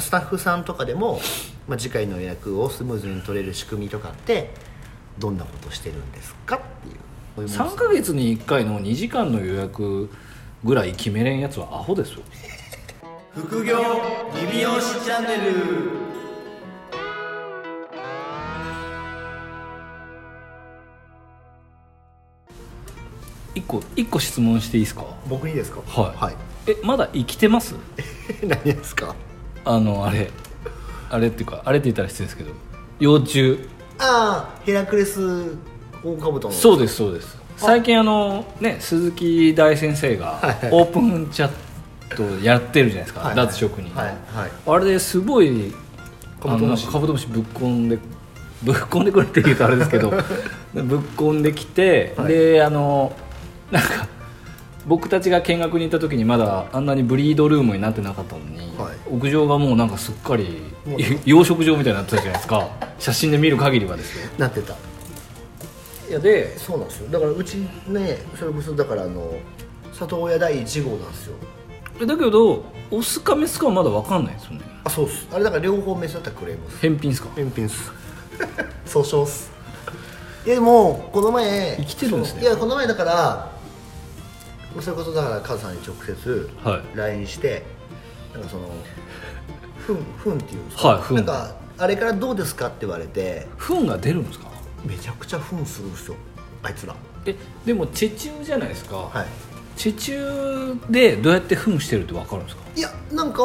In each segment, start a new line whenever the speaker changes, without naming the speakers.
スタッフさんとかでも、まあ、次回の予約をスムーズに取れる仕組みとかってどんなことしてるんですかっていう。こういうもの
3ヶ月に1回の2時間の予約ぐらい決めれんやつはアホですよ。
副業リビオシチャンネル。
1個一個質問していいですか？
僕にですか？
はい。
はい。
えまだ生きてます？
何ですか？
あのあれあれっていうかあれって言ったら失礼ですけど幼虫。
ああヘラクレスオオカブトの。
そうですそうです。最近あのね鈴木大先生が
はいはい。
オープンチャットやってるじゃないですか、
はい
脱職人の、
はいはい。
あれですごい
カブトムシ。
あのカブトムシぶっこんでぶっこんでくるって言うとあれですけど ぶっこんできて、
はい。
であのなんか僕たちが見学に行った時にまだあんなにブリードルームになってなかったのに、
はい。
屋上がもうなんかすっかり 養殖場みたいになってたじゃないですか。写真で見る限りはですよ
なってた。
いやで
そうなんですよ。だからうちねそれこそだからあの里親第1号なんですよ。
だけどオスかメスかはまだ分かんないですよね。
あそうっす。あれだから両方メスだったらクレーム
返品ですか？
返品っす。訴訟っす。いやでもこの前
生きてるんですね。
いやこの前だからそれこそだからカズさんに直接
はい。
LINE して、なんかその「ふんふん」っていうんですか、
はい糞
なんかあれからどうですかって言われて。
糞が出るんですか？
めちゃくちゃふんするんですよあいつら。
えでも地中じゃないですか、
はい。
地中でどうやって糞してるって分かるんですか？
いやなんか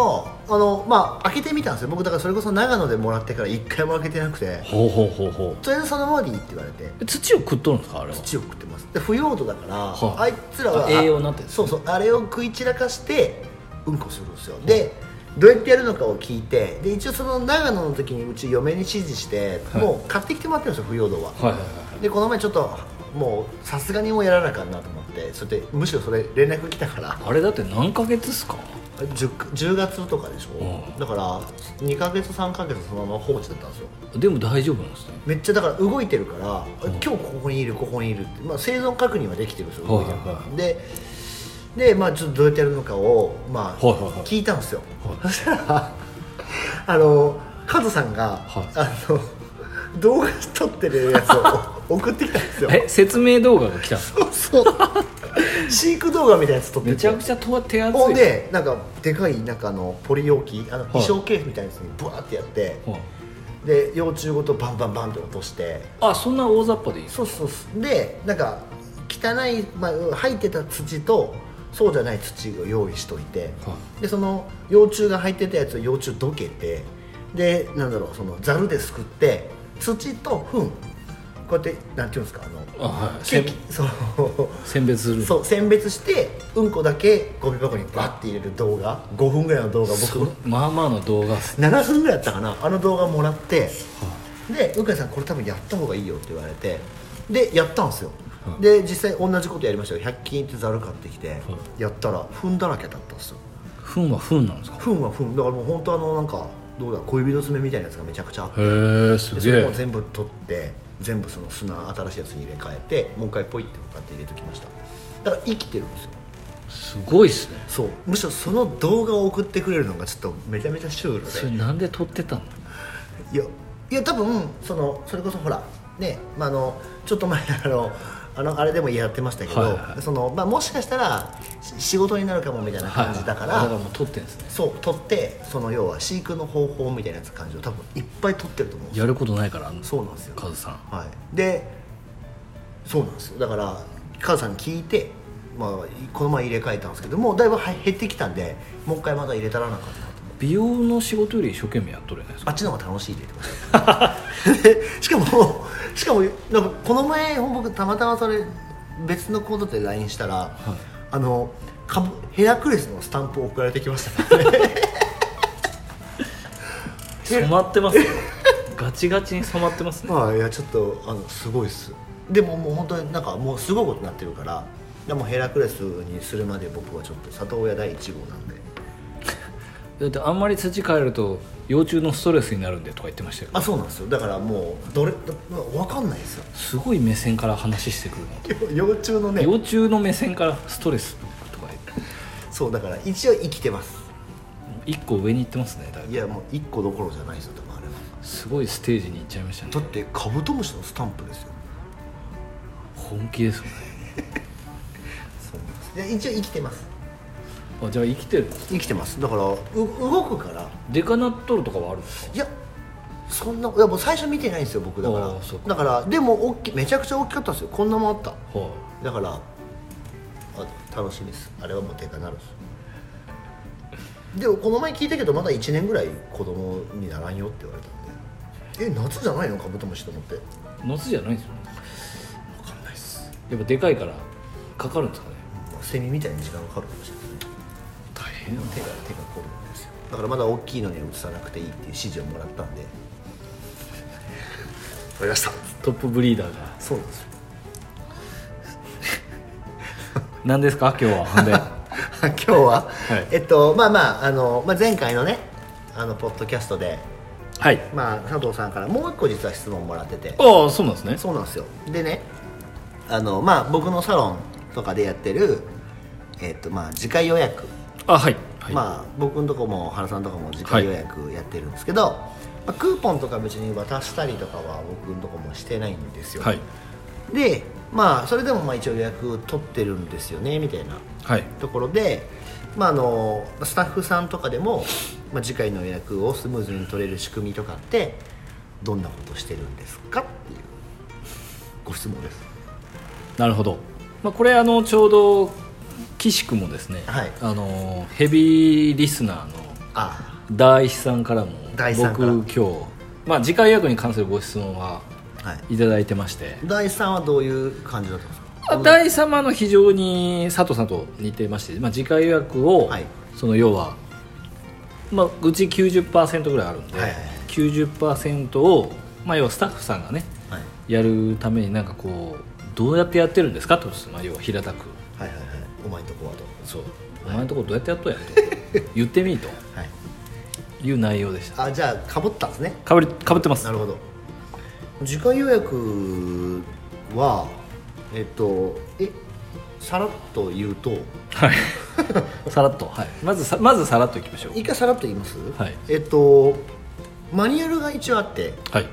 あのまあ開けてみたんですよ。僕だからそれこそ長野でもらってから一回も開けてなくて。
ほうほうほうほ
とりあえずそのままでいいって言われて。
う土を食っとるんですかあれは？
土を食っで腐葉土だから、
は
あ。いつらは
あ栄養になって
そうそうあれを食い散らかしてうんこするんですよ。でどうやってやるのかを聞いてで一応その長野の時にうち嫁に指示して、
はい。
もう買ってきてもらってるんですよ腐葉土は、
はいはいはい。
でこの前ちょっともうさすがにもうやらなあかんなと思ってそれでむしろそれ連絡来たから。
あれだって何ヶ月っすか？
10, 10月とかでしょ、
うん
だから2ヶ月3ヶ月そのまま放置だったんですよ。
でも大丈夫なんですね。
めっちゃだから動いてるから、
うん。
今日ここにいるここにいるって、まあ、生存確認はできてるんですよ動いてるから、
は。い
ででまあちょっとどうやってやるのかをまあ、
はいはいはい。
聞いたんですよ、
はい。
そしたらあのカズさんが、
はい。
あの動画撮ってるやつを 送ってきたんですよ。
え説明動画が来たんですか
そう 飼育動画みたいなやつ撮ってて。
めちゃくちゃと手厚い。
ほんでなんかでかいなんかあのポリ容器あの
い。
衣装ケースみたいなやつにブワーってやって、
はい。
で幼虫ごとバンバンバンって落として。
あそんな大雑把でいい
そうそうそうでなんか汚い、まあ、入ってた土とそうじゃない土を用意しといて、
は
でその幼虫が入ってたやつを幼虫どけて。でなんだろうそのざるですくって土と糞こうやってなんていうんですかあの
あはい。
ケーキそう。
選別する。
そう選別してうんこだけゴミ箱にバッて入れる動画。5分ぐらいの動画
そ
僕
まあまあの動画っす
7分ぐらいやったかな。あの動画もらって。で向井さんこれ多分やった方がいいよって言われて。でやったんですよ、
はい。
で実際同じことやりましたよ。100均ってざる買ってきて、やったら糞だらけだったんですよ。
糞は糞なんですか？
糞は糞だからもう本当あのなんかどうだ小指の爪みたいなやつがめちゃくちゃあって。
へえす
でそれ
げえ
も全部取って全部その砂新しいやつに入れ替えてもう一回ポイってこうやって入れておきました。だから生きてるんですよ。
すごいっすね。
そう。むしろその動画を送ってくれるのがちょっとめちゃめちゃシュールで。
それなんで撮ってたの？
いやいや多分そのそれこそほらね、まあ、あのちょっと前あのあのあれでもやってましたけど、
はいはい。
そのまあ、もしかしたらし仕事になるかもみたいな感じだから、
はいだからもう撮ってんですね。
そう撮ってその要は飼育の方法みたいなやつ感じを多分いっぱい撮ってると思うんですよ。
やることないから
そうなんですよ。
カズさん。
はい、でそうなんですよ。だから母さんに聞いて、まあ、この前入れ替えたんですけどもうだいぶは減ってきたんでもう一回まだ入れたらなかった
美容の仕事より一生懸命やっとるじゃないですか。
あっちの方が楽しいって言ってまし しかもしかもなんかこの前僕たまたまそれ別のコードで LINE したら、あのカブヘラクレスのスタンプ送られてきました。ね
染まってますよガチガチに染まってますね。
まあいやちょっとあのすごいっす。でももう本当になんかもうすごいことになってるからでもヘラクレスにするまで僕はちょっと里親第1号なんで
だってあんまり土変えると幼虫のストレスになるんでとか言ってましたよ。
あそうなんですよ。だからもうどれ分かんないですよ。
すごい目線から話してくる
幼虫の
の
ね。
幼虫の目線からストレスとか
そうだから一応生きてます。
1個上に行ってますねだいぶ。
いやもう1個どころじゃないですよ多分あれは。
すごいステージに行っちゃいましたね。
だってカブトムシのスタンプですよ。
本気ですよね。
そうなんです。いや一応生きてます
あじゃあ生きてる
生きてます。だからう動くから。
デカナットルとかはあるんですか
いやそんないやもう最初見てないんですよ僕。だから。だからでも大きいめちゃくちゃ大きかったんですよ。こんなもんあった。
は
だからあ楽しみです。あれはもうでかなるですでもこの前聞いたけどまだ1年ぐらい子供にならんよって言われたんで。え夏じゃないの？カブトムシと思って。
い夏じゃないんですよね。
分かんないっす。
やっぱでかいからかかるんですかね？
セミみたいに時間かかるかもしれない
大変だ
手が手が凝るんですよ。だからまだ大きいのには移さなくていいっていう指示をもらったんで。わかりました。
トップブリーダーが。
そうなんですよ。
何ですか？今日は。ほんで。
今日は、
はい。
えっとまあまああの、まあ、前回のねあのポッドキャストで、
はい。
まあ、佐藤さんからもう一個実は質問もらってて。
ああそうなんですね。
そうなんですよ。でねあのまあ僕のサロンとかでやってるえっとまあ次回予約、
あはい、はい、
まあ僕のとこも原さんとかも次回予約やってるんですけど、まあ、クーポンとか別に渡したりとかは僕のとこもしてないんですよ、
はい。
でまあそれでもまあ一応予約取ってるんですよねみたいな。
はい。
ところで、まあ、あのスタッフさんとかでも、まあ、次回の予約をスムーズに取れる仕組みとかってどんなことしてるんですかっていうご質問です。
なるほど、まあ、これあのちょうど岸君もですね、
はい。
あのヘビーリスナーの
あ。
大師さんからも僕今日、まあ、次回予約に関するご質問は
い。
いただいてまして。
大地さんはどういう感じだったんですか？
あ大様の非常に佐藤さんと似てまして、まあ、次回予約を、
はい。
その要は、まあ、うち90%ぐらいあるんで、
はいはいはい。
90%を、まあ、要はスタッフさんがね
はい。
やるためになんかこうどうやってやってるんですかとまあ、要は平たく。
はいはいはいお前んとこはと。
そう。お前のところどうやってやっとんやと。言ってみと。
はい。
いう内容でした。
あじゃあかぶったんですね。
かぶりかぶってます。
なるほど。次回予約はえっとえさらっと言うと。
はい。さらっと、はい、まずさまずさらっといきましょう。
一回さらっと言います、
はい。
えっとマニュアルが一応あって。
はい。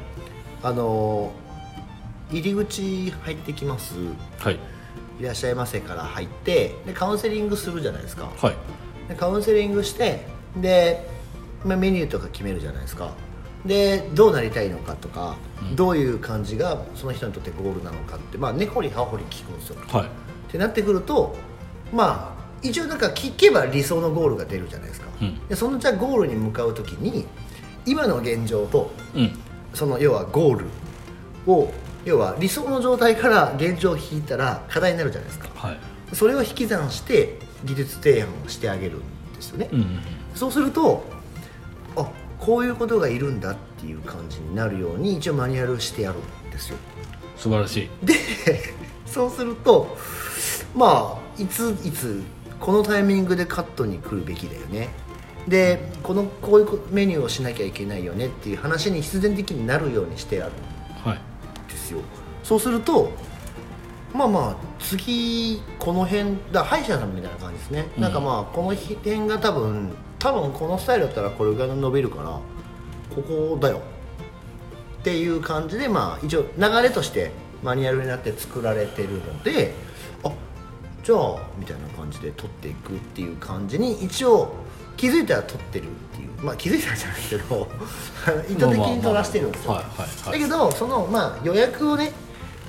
あの入り口入ってきます。
はい
いらっしゃいませから入ってでカウンセリングするじゃないですか。
はい。
でカウンセリングしてで、まあ、メニューとか決めるじゃないですか。でどうなりたいのかとか、どういう感じがその人にとってゴールなのかってまあ根掘り葉掘り聞くんですよ。
はい。
ってなってくるとまあ一応なんか聞けば理想のゴールが出るじゃないですか、
うん。
でそのじゃあゴールに向かう時に今の現状と
うん。
その要はゴールを要は理想の状態から現状を引いたら課題になるじゃないですか。
はい。
それを引き算して技術提案をしてあげるんですよね、
うん
そうするとあこういうことがいるんだっていう感じになるように一応マニュアルしてやるんですよ。
素晴らしい。
で そうするとまあいついつこのタイミングでカットに来るべきだよね。でこのこういうメニューをしなきゃいけないよねっていう話に必然的になるようにしてある。
はい
んですよ。そうするとまあまあ次この辺だ歯医者さんみたいな感じですね、
うん。
なんかまあこの辺が多分多分このスタイルだったらこれぐらい伸びるからここだよ。っていう感じでまあ一応流れとしてマニュアルになって作られてるのであじゃあみたいな感じで撮っていくっていう感じに一応気づいたら撮ってるっていうまあ気づいたらじゃないけど 意図的に撮らせてるんですよ、だけどそのまあ予約をね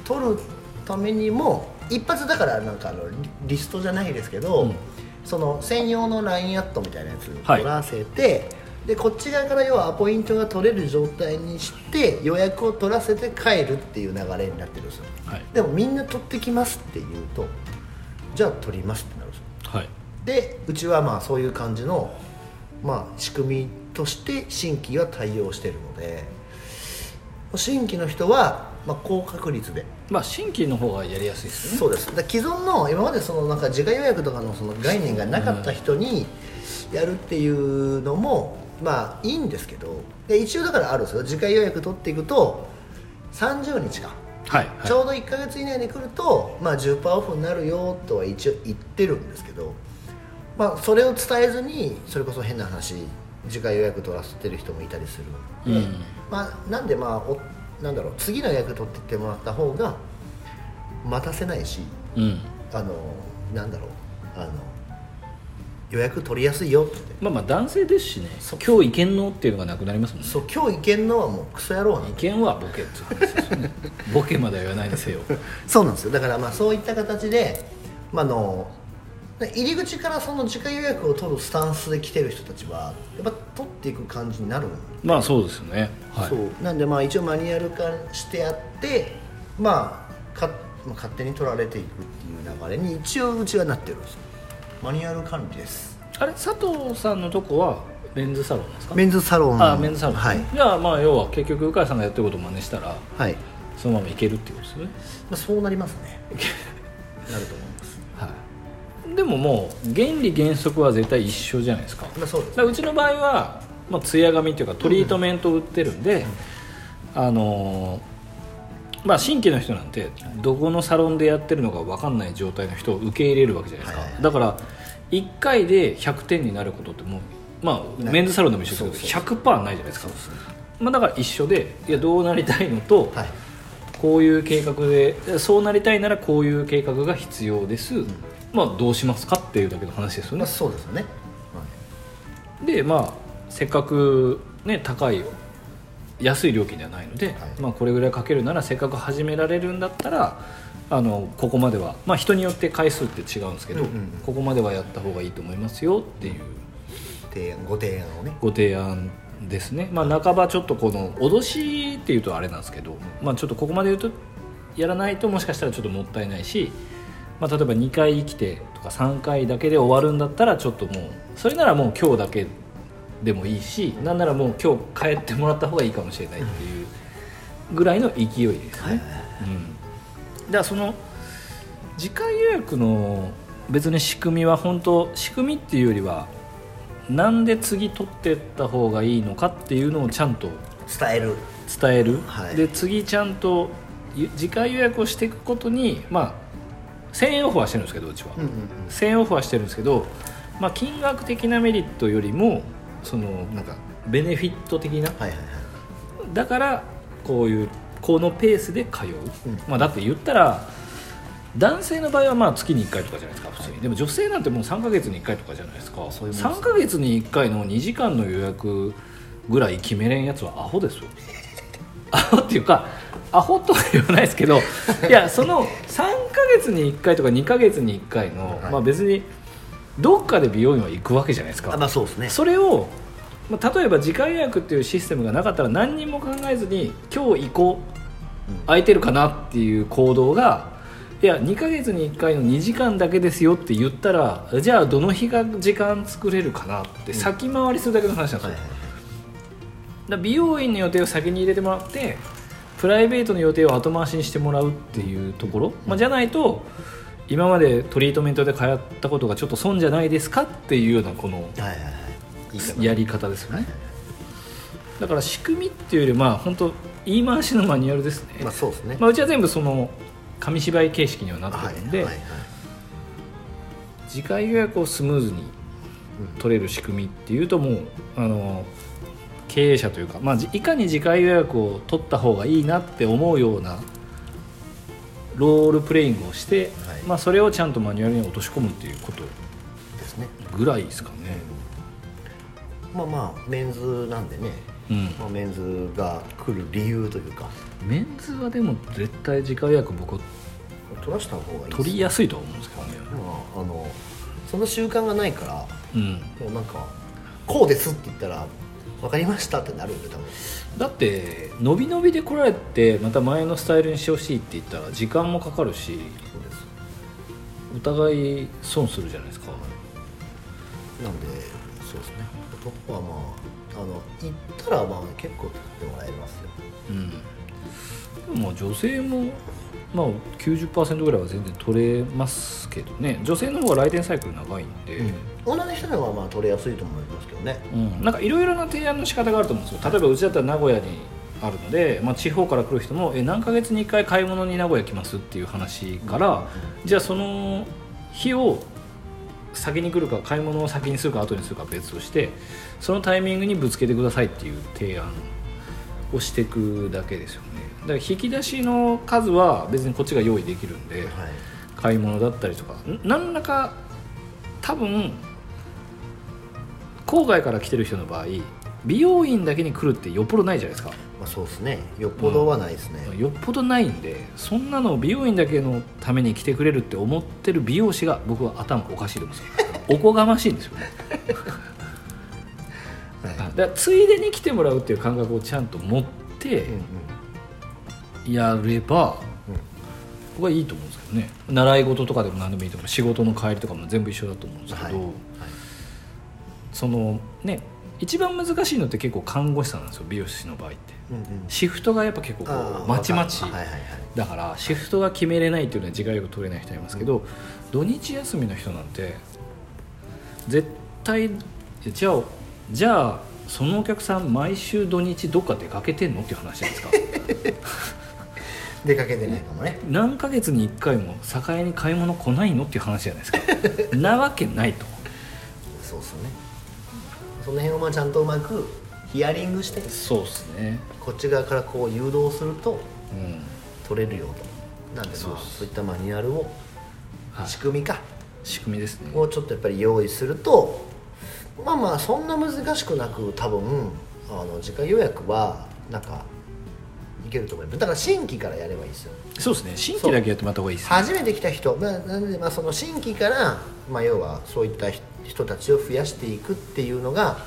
取るためにも一発だからなんかあのリリストじゃないですけど、
うん。
その専用の LINE アットみたいなやつ
はい。
取らせて、でこっち側から要はアポイントが取れる状態にして予約を取らせて帰るっていう流れになってるんですよ。
はい。
でもみんな取ってきますって言うとじゃあ取りますってなるんですよ。
はい。
でうちはまあそういう感じの、まあ、仕組みとして新規は対応してるので新規の人は、まあ、高確率で。
まあ新規の方がやりやすいですよね。
そうです。だ既存の今までそのなんか自家予約とかのその概念がなかった人にやるっていうのもまあいいんですけど。で一応だからあるんですよ。自家予約取っていくと30日か
はいはい。
ちょうど1か月以内に来ると、まあ、10%オフになるよとは一応言ってるんですけどまあ、それを伝えずにそれこそ変な話次回予約取らせてる人もいたりするので、
うん。
まあ、なんでまあおなんだろう次の予約取ってってもらった方が待たせないし
うん。
あのなんだろうあの予約取りやすいよって。
まあまあ男性ですしね。今日行けんのっていうのがなくなりますもんね。
そう今日行けんのはもうクソ野郎なん
意見はボケって話ですよね。ボケまでは言わないですよ。
そうなんですよ。だからまあそういった形で、まあ、あの入り口からその次回予約を取るスタンスで来てる人たちはやっぱ取っていく感じになるん
まあそうですよね。はい。
そう。なんでまあ一応マニュアル化してやってまあかまあ勝手に取られていくっていう流れに一応うちはなってるんですよ。マニュアル管理です。
あれ？佐藤さんのとこはメンズサロンですか？
メンズサロン。
あメンズサロン、
はい、
じゃあまあ要は結局鵜飼さんがやってることを真似したら
はい。
そのままいけるっていうことですよね。
まあ、そうなりますね。なると思います。
はいでももう原理原則は絶対一緒じゃないですか。
まあそうです。
だからうちの場合は、まあ、ツヤ髪っていうかトリートメントを売ってるんで、あのーまあ新規の人なんてどこのサロンでやってるのか分かんない状態の人を受け入れるわけじゃないですか、
はい。はい
だから1回で100点になることってもうまあメンズサロンでも一緒ですけど
そう
100%ないじゃないですか。まあ、だから一緒でいやどうなりたいのと、
はい。
こういう計画でそうなりたいならこういう計画が必要です、まあどうしますかっていうだけの話ですよね。
まあそうですよね、
でまあせっかくね高い安い料金ではないので、
はい。
まあ、これぐらいかけるならせっかく始められるんだったらあのここまでは、まあ、人によって回数って違うんですけど、
うんうんうん。
ここまではやった方がいいと思いますよっていう
提案ご提案をね。
ご提案ですね、まあ、半ばちょっとこの脅しっていうとあれなんですけど、まあ、ちょっとここまで言うとやらないともしかしたらちょっともったいないし、まあ、例えば2回来てとか3回だけで終わるんだったらちょっともうそれならもう今日だけでもいいしなんならもう今日帰ってもらった方がいいかもしれないっていうぐらいの勢いですね。
はい
うん、だからその次回予約の別に仕組みは本当仕組みっていうよりはなんで次取ってった方がいいのかっていうのをちゃんと
伝える。
伝える、
はい。
で次ちゃんとゆ次回予約をしていくことにまあ1000円オフはしてるんですけどうちは、
うんうん
1000円オフはしてるんですけど、まあ、金額的なメリットよりもそのなんかベネフィット的な？
はいはいはい。
だからこういうこのペースで通う、
うん。
まあ、だって言ったら男性の場合はまあ月に1回とかじゃないですか普通に。でも女性なんてもう3ヶ月に1回とかじゃないですか。
そういうもんです
3ヶ月に1回の2時間の予約ぐらい決めれんやつはアホですよ。アホっていうかアホとは言わないですけどいやその3ヶ月に1回とか2ヶ月に1回の、
はい。
まあ、別にどっかで美容院は行くわけじゃないですか。
あまあそうですね。
それを、まあ、例えば時間予約っていうシステムがなかったら何にも考えずに今日行こう。
うん。
空いてるかなっていう行動がいや2ヶ月に1回の2時間だけですよって言ったらじゃあどの日が時間作れるかなって先回りするだけの話なんですよ、
はいはい。
だから美容院の予定を先に入れてもらってプライベートの予定を後回しにしてもらうっていうところ、まあ、じゃないと今までトリートメントで通ったことがちょっと損じゃないですかっていうようなこのやり方ですよね。だから仕組みっていうよりまあ本当言い回しのマニュアルですね、
まあそうですね。
まあ、うちは全部その紙芝居形式にはなってるんで、
はいはいはい。
次回予約をスムーズに取れる仕組みっていうともうあの経営者というか、まあ、じいかに次回予約を取った方がいいなって思うようなロールプレイングをして、
はい。
まあ、それをちゃんとマニュアルに落とし込むっていうこと
ですね。
ぐらいですかね。
まあまあメンズなんでね、
うん。
まあ、メンズが来る理由というか。
メンズはでも絶対次回予約僕は
取らした方がいい
取りやすいとは思うんですけどね。
まああのその習慣がないから
うん。
もうなんかこうですって言ったら分かりましたってなるんで多分。
だって伸び伸びで来られてまた前のスタイルにしてほしいって言ったら時間もかかるし
そうです。
お互い損するじゃないですか。
なんでそうですね。トップはまああの行ったらまあ結構取ってもらえますよ。
うん。でもまあ女性もまあ90%ぐらいは全然取れますけどね。女性の方が来店サイクル長いんで、
女の人の方がまあ取れやすいと思いますけどね。
うん、なんかいろいろな提案の仕方があると思うんですよ。例えばうちだったら名古屋にあるので、まあ、地方から来る人もえ何ヶ月に1回買い物に名古屋来ますっていう話から、じゃあその日を先に来るか買い物を先にするか後にするかは別としてそのタイミングにぶつけてくださいっていう提案をしていくだけですよねだから引き出しの数は別にこっちが用意できるんで、
はい。
買い物だったりとかん何らか多分郊外から来てる人の場合美容院だけに来るってよっぽどないじゃないですか。
まあそうですね。よっぽどはないですね、
よっぽどないんでそんなの美容院だけのために来てくれるって思ってる美容師が僕は頭おかしいと思うんですよ。おこがましいんですよね。
はい。
だからついでに来てもらうっていう感覚をちゃんと持って
うんうん
やれば
うん。
僕はいいと思うんですけどね。習い事とかでも何でもいいと思う。仕事の帰りとかも全部一緒だと思うんですけど、
はいはい
そのね一番難しいのって結構看護師さんなんですよ美容師の場合って。
うんうん。
シフトがやっぱ結構こ
あ
う
ー
まちまち。だからシフトが決めれないっていうのは時間よく取れない人いますけど、土日休みの人なんて絶対じゃあじゃあそのお客さん毎週土日どっか出かけてんのっていう話じゃないですか
出かけてないかもね。
何ヶ月に1回も酒屋に買い物来ないのっていう話じゃないですか。なわけないと。
そうっすね。その辺をまあちゃんとうまくヒアリングして
そうですね。
こっち側からこう誘導すると
うん。
取れるよと。なんで
そう
まあそういったマニュアルを
はい。
仕組みか。
仕組みですね。
をちょっとやっぱり用意するとまあまあそんな難しくなく多分あの時間予約はなんかいけると思います。だから新規からやればいいですよ。
そうですね。新規だけやってもらった方がいいですね。
初めて来た人ななのでまあその新規から、まあ、要はそういった人人たちを増やしていくっていうのが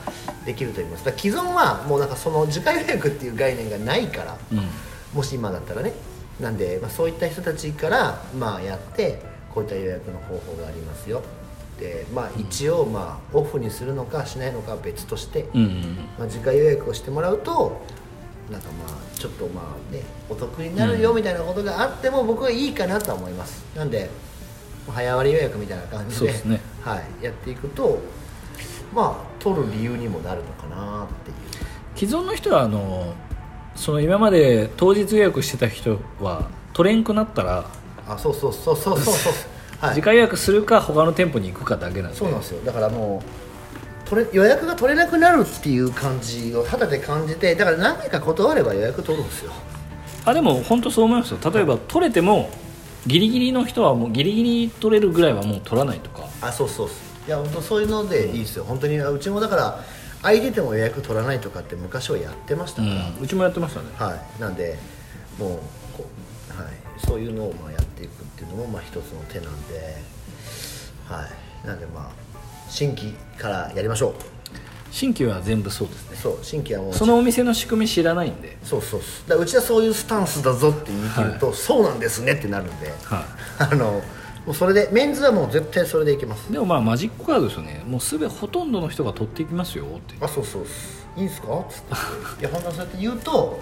できると思います。だから既存はもうなんかその時間予約っていう概念がないから
うん。
もし今だったらね。なんで、まあ、そういった人たちから、まあ、やってこういった予約の方法がありますよ。で、まあ、一応、まあ、オフにするのかしないのかは別として、
うんうん
まあ、時間予約をしてもらうとなんかまあちょっとまあねお得になるよみたいなことがあっても僕はいいかなとは思います。なんで早割り予約みたいな感じで
すね。
はい、やっていくとまあ取る理由にもなるのかなっていう。
既存の人はあのその今まで当日予約してた人は取れんくなったら
あそうそうそうそうそうそう。はい。
時間予約するか他の店舗に行くかだけなんで。
そうなんですよ。だからもう取れ予約が取れなくなるっていう感じを肌で感じてだから何回か断れば予約取るんですよ。
あでも本当そう思いますよ。例えば取れてもギリギリの人はもうギリギリ取れるぐらいはもう取らないとか。
あそうそうそう。いや本当そういうのでいいですよ。本当にうちもだから空いてても予約取らないとかって昔はやってました
う
から、
んうちもやってましたね。
はい。なんでもうこう、はい、そういうのをまあやっていくっていうのもまあ一つの手なんで。はい。なんでまあ新規からやりましょ
新規は全部そうですね。
うそう新規はもう
そのお店の仕組み知らないんで。
そうそうそう。だうちはそういうスタンスだぞって言い切ると、そうなんですねってなるんで。
は
あのもうそれでメンズはもう絶対それでいけます。
いでもまあマジックカードですよね。もうすべほとんどの人が取っていきますよって。
あそうそう。いいんすか？っつって。いや本当にそうやって言うと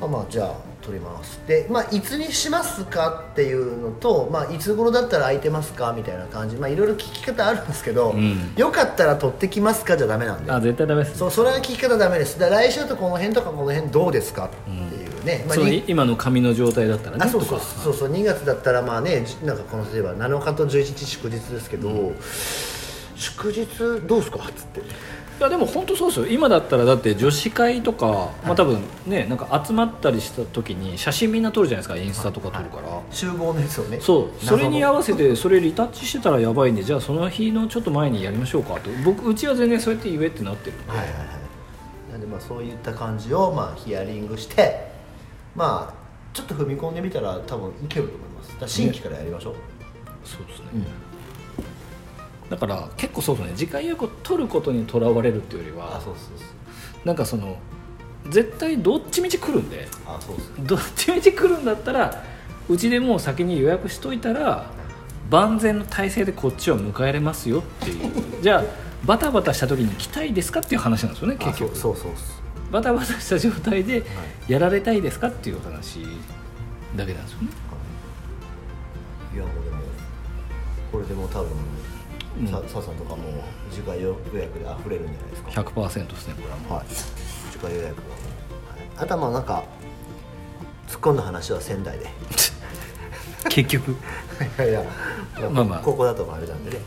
まあまあじゃあ取ります。でまあいつにしますかっていうのとまあいつ頃だったら空いてますかみたいな感じ。まあいろいろ聞き方あるんですけど、
ん。
よかったら取ってきますかじゃダメなんで。
あ絶対ダメですね。
そうそれは聞き方ダメです。だ来週だとこの辺とかこの辺どうですかっていうね、まあに
その今の髪の状態だったらね
あそうそう。そうそう。2月だったらまあねじなんかこの例えば7日と11日祝日ですけど、祝日どうですか？っつって。
いやでも本当そうですよ。今だったらだって女子会とか、まあ多分ねなんか集まったりした時に写真みんな撮るじゃないですか。インスタとか撮るから、
集合のやつをね。
そう。それに合わせ
て
てそれリタッチしてたらやばいんでじゃあその日のちょっと前にやりましょうかと。僕うちは全然そうやって言えってなってるんで、
はいはいはい。なんでまあそういった感じをまあヒアリングしてまあちょっと踏み込んでみたら多分いけると思います。新規からやりましょう、
そうですね、だから結構そうですね。時間予約を取ることにとらわれるっていうよりは
あそうそうそう。
なんかその絶対どっちみち来るんで
あそうです
どっちみち来るんだったらうちでもう先に予約しといたら万全の体制でこっちは迎えれますよっていう。じゃあバタバタした時に来たいですかっていう話なんですよね結局。
そうそうそう
バタバタした状態でやられたいですかっていう話だけなんですよね。
い。やもうでもこれでもう多分、
うん。
さとかも時間予約で溢れるんじゃないですか。
100%ですね。これはもう
はい時間予約は。もう、はい、あとはまあなんか突っ込んだ話は仙台で。
結局。
いやいや
まあまあ。
ここだとあれなんでね。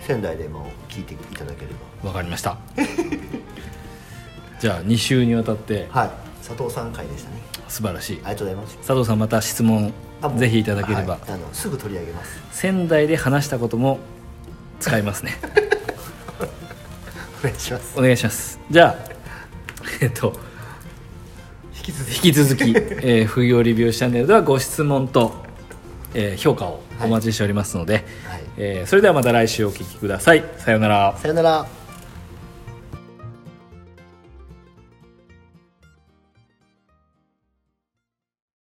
仙台でも聞いていただけれ
わかりました。じゃあ2週にわたって。
ばはい。佐藤さん会でしたね。
素晴らしい。
ありがとうございます。
佐藤さんまた質問ぜひいただければ、
はい。あのすぐ取り上げます。
仙台で話したことも使いますね。
お願いします。
お願いします。じゃあえっと
引き続き。
引き続き、えー、副業リビューチャンネルではご質問と、えー評価をお待ちしておりますので、
はい。
えーそれではまた来週お聞きください。さようなら。
さよなら